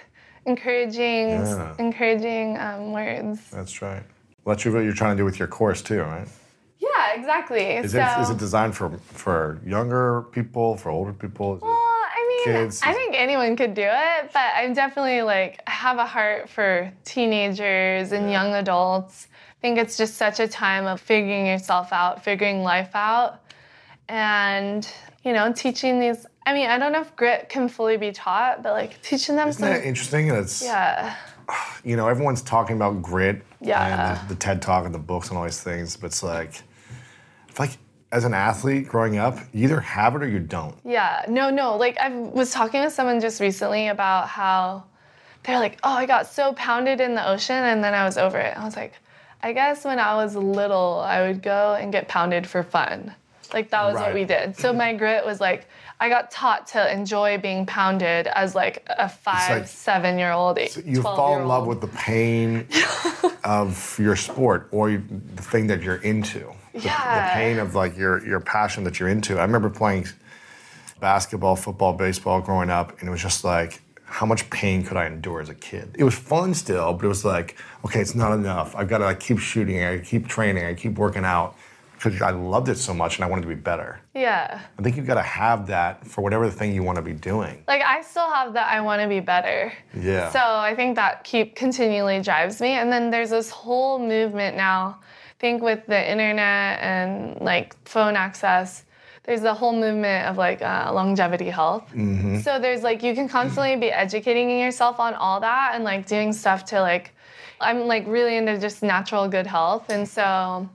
encouraging, Yeah. encouraging um, words. That's right. Well, that's what you're trying to do with your course too, right? Yeah, exactly. Is so, it is it designed for for younger people, for older people? Is Well, I mean, kids? I think anyone could do it, but I'm definitely like I have a heart for teenagers and young adults. I think it's just such a time of figuring yourself out, figuring life out, and you know, teaching these. I mean, I don't know if grit can fully be taught, but like teaching them something. Isn't some. that interesting? And it's Yeah, <sighs> you know everyone's talking about grit Yeah. and the, the TED Talk and the books and all these things, but it's like, I feel like as an athlete growing up, you either have it or you don't. yeah. No, no. Like I was talking with someone just recently about how they're like, "Oh, I got so pounded in the ocean, and then I was over it." I was like, "I guess when I was little, I would go and get pounded for fun." Like that was what we did. So my grit was like, I got taught to enjoy being pounded as like a five, like- seven year old, You fall in love with the pain <laughs> of your sport or you, the thing that you're into. The, the pain of like your your passion that you're into. I remember playing basketball, football, baseball growing up, and it was just like, how much pain could I endure as a kid? It was fun still, but it was like, okay, it's not enough. I've got to like keep shooting, I keep training, I keep working out because I loved it so much and I wanted to be better. Yeah. I think you've got to have that for whatever the thing you want to be doing. Like I still have that I want to be better. Yeah. So I think that keep continually drives me. And then there's this whole movement now. I think with the internet and like phone access, there's the whole movement of like uh, longevity health. So there's like you can constantly be educating yourself on all that and like doing stuff to like I'm like really into just natural good health. And so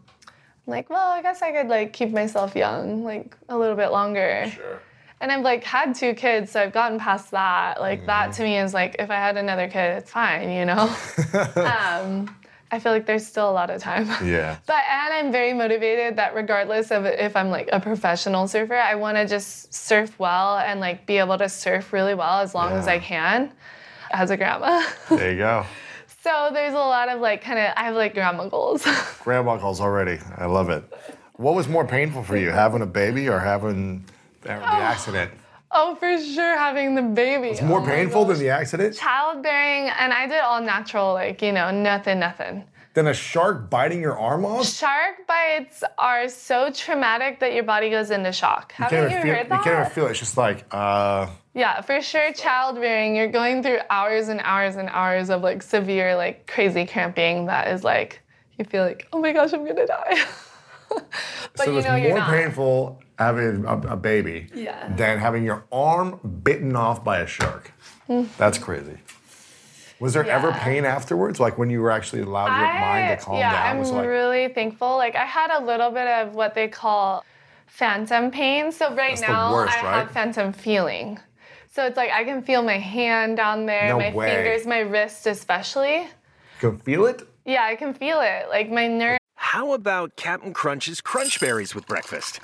like, well, I guess I could like keep myself young like a little bit longer. Sure. And I've like had two kids, so I've gotten past that. Like that to me is like if I had another kid, it's fine, you know. <laughs> um, I feel like there's still a lot of time. Yeah. <laughs> But and I'm very motivated that regardless of if I'm like a professional surfer, I want to just surf well and like be able to surf really well as long as I can as a grandma. There you go. <laughs> so there's a lot of like kind of I have like grandma goals. <laughs> Grandma calls already. I love it. What was more painful for you, having a baby or having the accident? oh, for sure having the baby. It's more Oh painful than the accident? childbearing and I did all natural, like, you know, nothing, nothing. Than a shark biting your arm off? Shark bites are so traumatic that your body goes into shock. You Haven't can't, you even feel, heard you can't even feel it. It's just like, uh, Yeah, for sure. Childbearing, you're going through hours and hours and hours of like severe, like crazy cramping. That is like you feel like, oh my gosh, I'm gonna die. <laughs> but so you it's know you're more painful having a, a baby Yeah. than having your arm bitten off by a shark. That's crazy. Was there ever Mm. Pain afterwards? Like when you were actually allowed your mind to calm yeah, down? I'm Was like, really thankful. Like I had a little bit of what they call phantom pain. So right now worst, I right? have phantom feeling. So it's like I can feel my hand down there, No my way. fingers, my wrist especially. you can feel it? Yeah, I can feel it. Like my nerve. How about Captain Crunch's Crunch Berries with breakfast?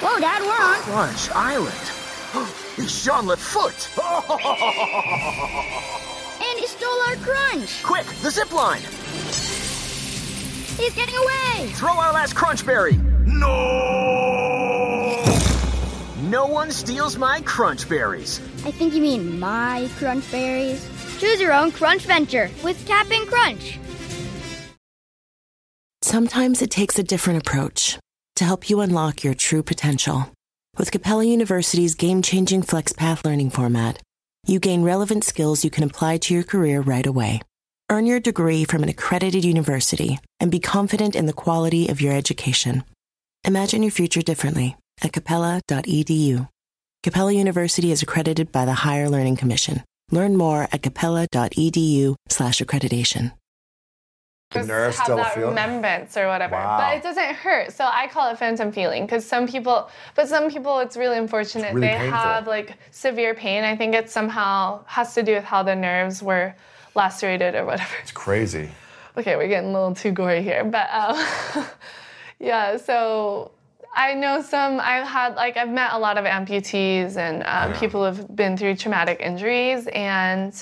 Whoa, Dad, we're on. Crunch Island. <gasps> It's Jean Foot. <laughs> And he stole our crunch. Quick, the zip line. He's getting away. Throw our last Crunch Berry. No! No one steals my Crunch Berries. I think you mean my crunch berries. Choose your own crunch venture with Cap'n Crunch. Sometimes it takes a different approach to help you unlock your true potential. With Capella University's game changing FlexPath learning format, you gain relevant skills you can apply to your career right away. Earn your degree from an accredited university and be confident in the quality of your education. Imagine your future differently at capella.edu. Capella University is accredited by the Higher Learning Commission. Learn more at capella.edu/slash accreditation. The just nerve have still that feel- remembrance or whatever. Wow. But it doesn't hurt. So I call it phantom feeling because some people, but some people, it's really unfortunate. really they painful. have like severe pain. I think it somehow has to do with how the nerves were lacerated or whatever. It's crazy. Okay, we're getting a little too gory here, but um, <laughs> yeah. So I know some. I've had like I've met a lot of amputees and um, Yeah. people who've been through traumatic injuries, and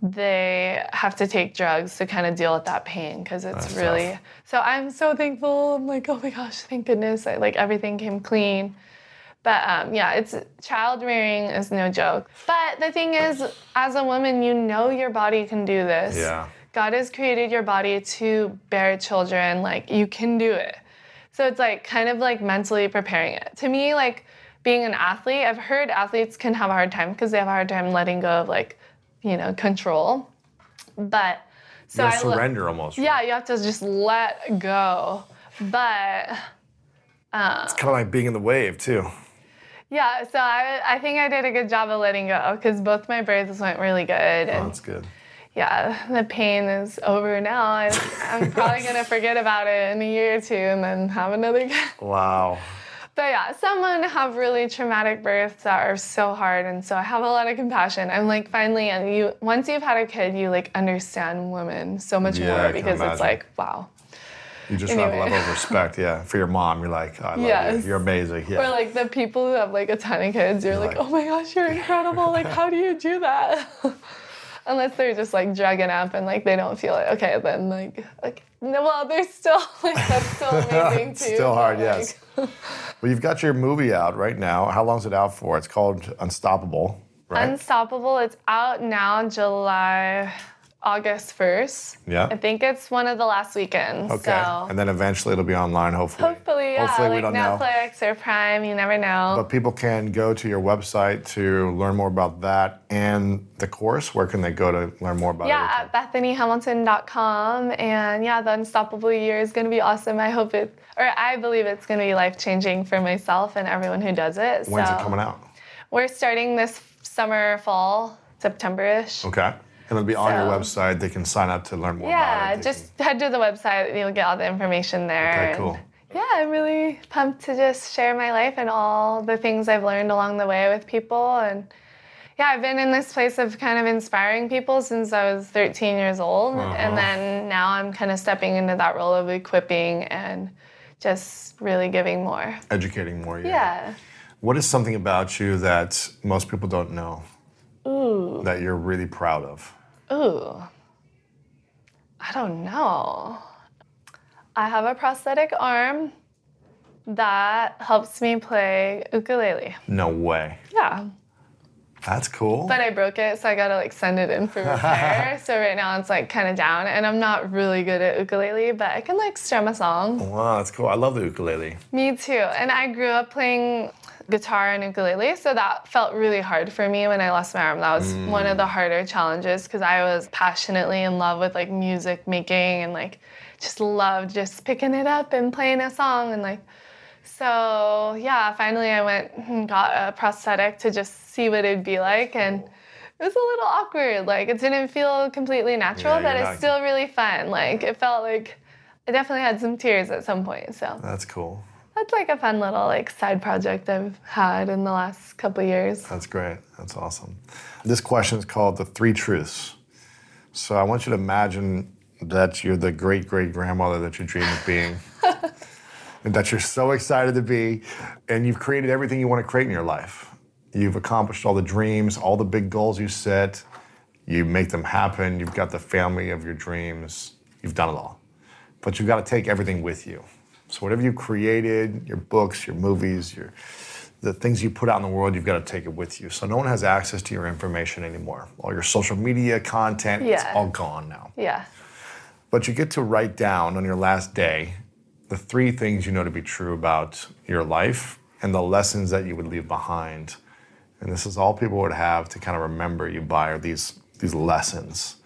they have to take drugs to kind of deal with that pain because it's That's really. tough. So I'm so thankful. I'm like, oh my gosh, thank goodness. I, like everything came clean. But um, yeah, it's child rearing is no joke. But the thing is, as a woman, you know your body can do this. Yeah. God has created your body to bear children. Like you can do it. So it's like kind of like mentally preparing it. To me, like being an athlete, I've heard athletes can have a hard time because they have a hard time letting go of like, you know, control. But so I lo- surrender almost. yeah, you have to just let go. But um It's kind of like being in the wave too. yeah, so I, I think I did a good job of letting go because both my births went really good. Oh, And that's good. Yeah, the pain is over now. And I'm probably <laughs> going to forget about it in a year or two and then have another kid. <laughs> Wow. But yeah, some women have really traumatic births that are so hard, and so I have a lot of compassion. I'm like, finally, and you once you've had a kid, you like understand women so much Yeah, more because it's like, wow. You just have a level of respect, yeah, for your mom. You're like, I love Yes. you. You're amazing. Yeah. Or like the people who have like a ton of kids, you're, like, like- oh my gosh, you're <laughs> incredible. like, how do you do that? Unless they're just like drugging up and like they don't feel it. Okay, then like, like no, well, they're still <laughs> like that's still <laughs> amazing too. still hard, but, yes. like, Well, you've got your movie out right now. How long is it out for? It's called Unstoppable, right? Unstoppable. It's out now, July, August 1st. Yeah. I think it's one of the last weekends. okay. So And then eventually it'll be online, hopefully. Hopefully, yeah, Hopefully we like don't know. Netflix or Prime, you never know. But people can go to your website to learn more about that and the course. Where can they go to learn more about it? yeah, it? at BethanyHamilton.com. And yeah, the Unstoppable year is going to be awesome. I hope it, or I believe it's going to be life changing for myself and everyone who does it. When's so it coming out? We're starting this summer, fall, September ish. Okay. And it'll be on your website. They can sign up to learn more Yeah, about it. They just head to the website. You'll get all the information there. Okay, cool. Yeah, I'm really pumped to just share my life and all the things I've learned along the way with people. And yeah, I've been in this place of kind of inspiring people since I was 13 years old. Uh-huh. And then now I'm kind of stepping into that role of equipping and just really giving more. educating more. Yeah. Yeah. What is something about you that most people don't know Ooh. that you're really proud of? Ooh. I don't know. I have a prosthetic arm that helps me play ukulele. No way. Yeah. That's cool. But I broke it, so I gotta like send it in for <laughs> repair. so right now it's like kind of down, and I'm not really good at ukulele, but I can like strum a song. wow, that's cool. I love the ukulele. Me too. And I grew up playing guitar and ukulele, so that felt really hard for me when I lost my arm. That was mm. one of the harder challenges because I was passionately in love with like music making and like just loved just picking it up and playing a song and like so yeah, finally I went and got a prosthetic to just see what it'd be like and it was a little awkward. Like it didn't feel completely natural, Yeah, but it's not- still really fun. Like it felt like I definitely had some tears at some point. So That's cool. that's like a fun little like side project I've had in the last couple years. That's great. That's awesome. This question is called the three truths. So I want you to imagine that you're the great great grandmother that you dream of being, <laughs> and that you're so excited to be, and you've created everything you want to create in your life. You've accomplished all the dreams, all the big goals you set. You make them happen. You've got the family of your dreams. You've done it all. But you've got to take everything with you. So whatever you created, your books, your movies, your the things you put out in the world, you've got to take it with you. So no one has access to your information anymore. All your social media content, it's all gone now. Yeah. But you get to write down on your last day the three things you know to be true about your life and the lessons that you would leave behind. and this is all people would have to kind of remember you by are these these lessons,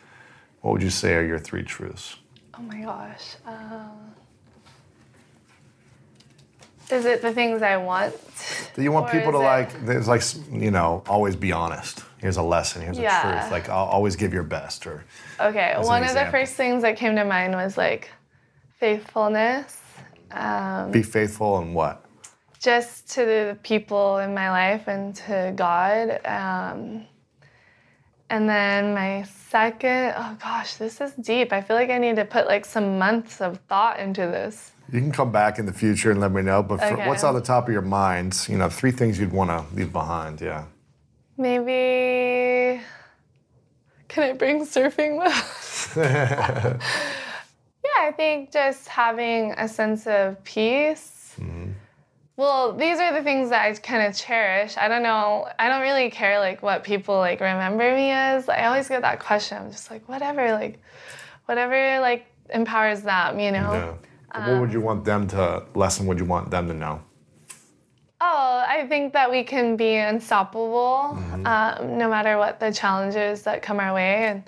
what would you say are your three truths? Oh my gosh. Um, is it the things I want? Do you want Or people to like? There's like you know, always be honest. Here's a lesson. Here's a Yeah. truth. Like al- always give your best. Or Okay, one of the first things that came to mind was like faithfulness. Um, be faithful in what? just to the people in my life and to God. Um, and then my second, oh gosh, this is deep. I feel like I need to put like some months of thought into this. You can come back in the future and let me know. But for, Okay. what's on the top of your mind? You know, three things you'd want to leave behind. Yeah. Maybe. Can I bring surfing with? <laughs> <laughs> yeah, I think just having a sense of peace. Mm-hmm. Well, these are the things that I kind of cherish. I don't know. I don't really care like what people like remember me as. I always get that question. I'm just like, whatever, like, whatever like empowers them, you know. Yeah. But what would you want them to lesson? Would you want them to know? Oh, I think that we can be unstoppable Mm-hmm. um, no matter what the challenges that come our way. And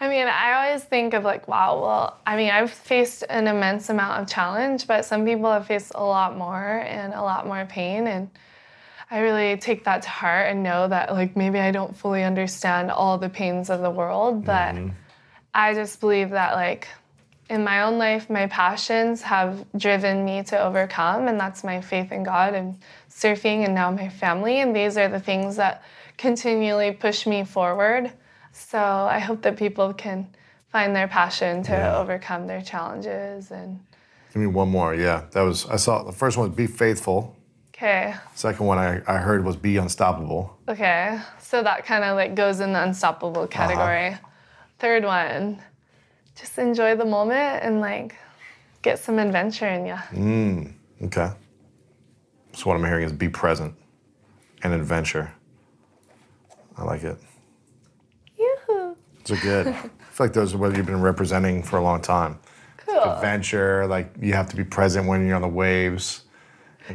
I mean, I always think of like, wow, well, I mean, I've faced an immense amount of challenge, but some people have faced a lot more and a lot more pain. And I really take that to heart and know that like maybe I don't fully understand all the pains of the world, but I just believe that like in my own life, my passions have driven me to overcome, and that's my faith in God and surfing, and now my family. And these are the things that continually push me forward. So I hope that people can find their passion to Yeah. overcome their challenges. And Give me one more. Yeah, that was. I saw the first one was be faithful. okay, Second one I, I heard was be unstoppable. okay. So that kind of like goes in the unstoppable uh-huh. category. Third one, just enjoy the moment and like get some adventure in you. Mm, okay. So what I'm hearing is be present and adventure. I like it. Yoo-hoo. Those are good. <laughs> I feel like those are what you've been representing for a long time. Cool. Adventure, like you have to be present when you're on the waves.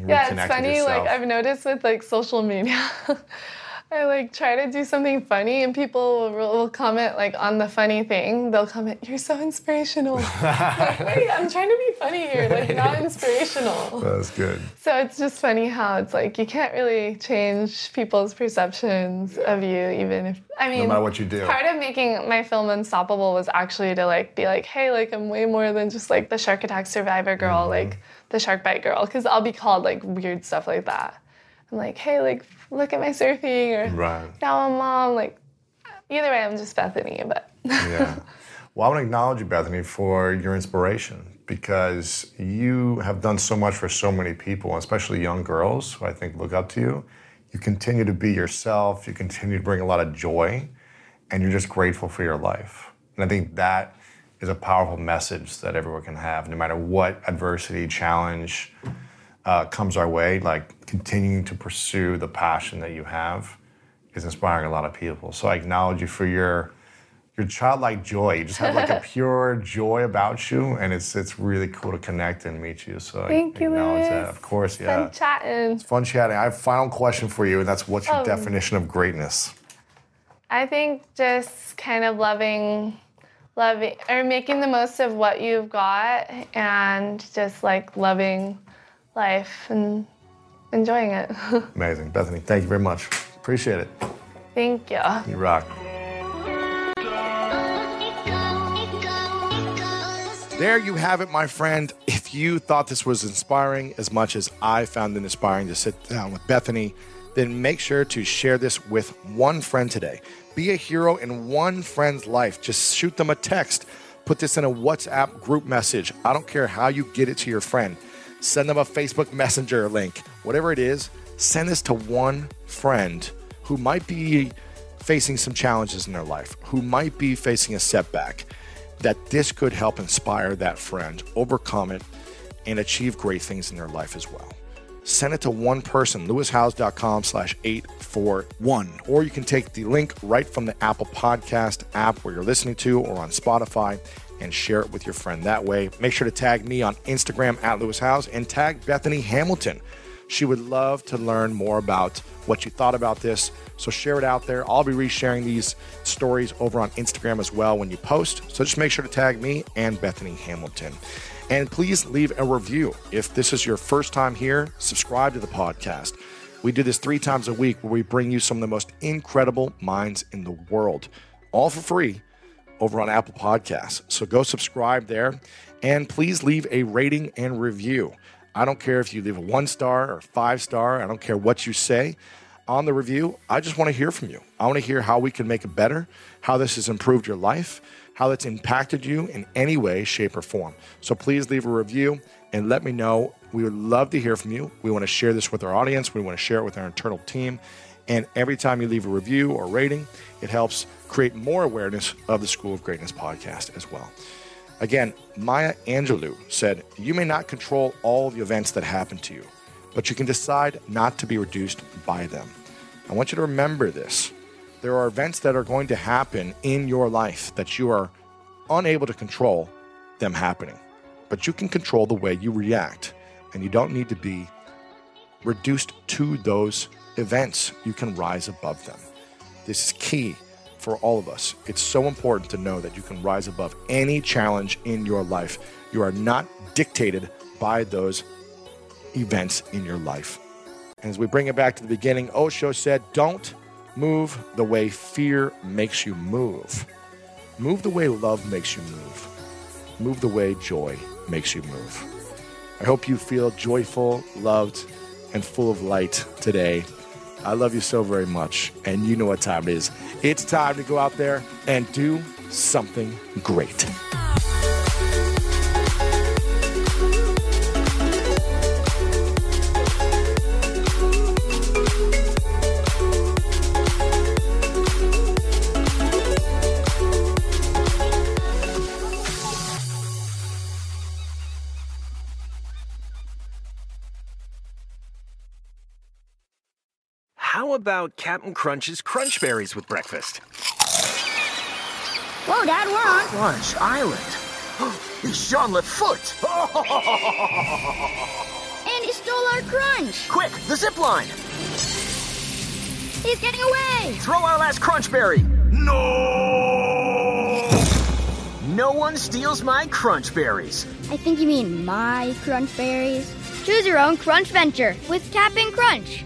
Yeah, it's funny. Like. I've noticed with like social media, <laughs> I like try to do something funny, and people will, will comment like on the funny thing. They'll comment, "You're so inspirational." I'm <laughs> like, wait, I'm trying to be funny here, like not <laughs> inspirational. That's good. So it's just funny how it's like you can't really change people's perceptions of you, even if I mean, no matter what you do. Part of making my film unstoppable was actually to like be like, hey, like I'm way more than just like the shark attack survivor girl, Mm-hmm. like the shark bite girl, because I'll be called like weird stuff like that. I'm like, hey, like look at my surfing, or Right. now I'm mom. Like either way, I'm just Bethany, but. <laughs> Yeah. Well, I want to acknowledge you, Bethany, for your inspiration because you have done so much for so many people, especially young girls who I think look up to you. You continue to be yourself, you continue to bring a lot of joy, and you're just grateful for your life. And I think that is a powerful message that everyone can have, no matter what adversity, challenge uh, comes our way. Like continuing to pursue the passion that you have is inspiring a lot of people. So I acknowledge you for your your childlike joy. You just have like a <laughs> pure joy about you, and it's it's really cool to connect and meet you. So Thank I you, acknowledge Lewis. that. Of course, yeah. Fun chatting. It's fun chatting. I have a final question for you, and that's what's your Oh. definition of greatness? I think just kind of loving, loving, or making the most of what you've got and just like loving life and enjoying it. <laughs> Amazing, Bethany. Thank you very much. Appreciate it. Thank you. You rock. There you have it, my friend. If you thought this was inspiring as much as I found it inspiring to sit down with Bethany, then make sure to share this with one friend today. Be a hero in one friend's life. Just shoot them a text. Put this in a WhatsApp group message. I don't care how you get it to your friend. Send them a Facebook Messenger link. Whatever it is, send this to one friend who might be facing some challenges in their life, who might be facing a setback, that this could help inspire that friend, overcome it, and achieve great things in their life as well. Send it to one person, lewishowes.com slash 841. Or you can take the link right from the Apple Podcast app where you're listening to or on Spotify and share it with your friend that way. Make sure to tag me on Instagram at Lewis Howes and tag Bethany Hamilton She would love to learn more about what you thought about this. So share it out there. I'll be resharing these stories over on Instagram as well when you post. So just make sure to tag me and Bethany Hamilton. And please leave a review. If this is your first time here, subscribe to the podcast. We do this three times a week where we bring you some of the most incredible minds in the world, all for free over on Apple Podcasts. So go subscribe there and please leave a rating and review. I don't care if you leave a one star or five star, I don't care what you say on the review. I just want to hear from you. I want to hear how we can make it better, how this has improved your life, how it's impacted you in any way, shape, or form. So please leave a review and let me know. We would love to hear from you. We want to share this with our audience, we want to share it with our internal team. And every time you leave a review or rating, it helps create more awareness of the School of Greatness podcast as well. Again, Maya Angelou said, You may not control all the events that happen to you, but you can decide not to be reduced by them. I want you to remember this. There are events that are going to happen in your life that you are unable to control them happening, but you can control the way you react, and you don't need to be reduced to those events. You can rise above them. This is key for all of us. It's so important to know that you can rise above any challenge in your life. You are not dictated by those events in your life. And as we bring it back to the beginning, Osho said, Don't move the way fear makes you move. Move the way love makes you move. Move the way joy makes you move. I hope you feel joyful, loved, and full of light today. I love you so very much, and you know what time it is. It's time to go out there and do something great. About Captain Crunch's Crunch Berries with breakfast? Whoa, Dad, we're on. Crunch Island. <gasps> It's Jean Foot. <laughs> And he stole our crunch. Quick, the zip line. He's getting away. Throw our last crunch berry. No! No one steals my crunch berries. I think you mean my crunch berries. Choose your own crunch venture with Captain Crunch.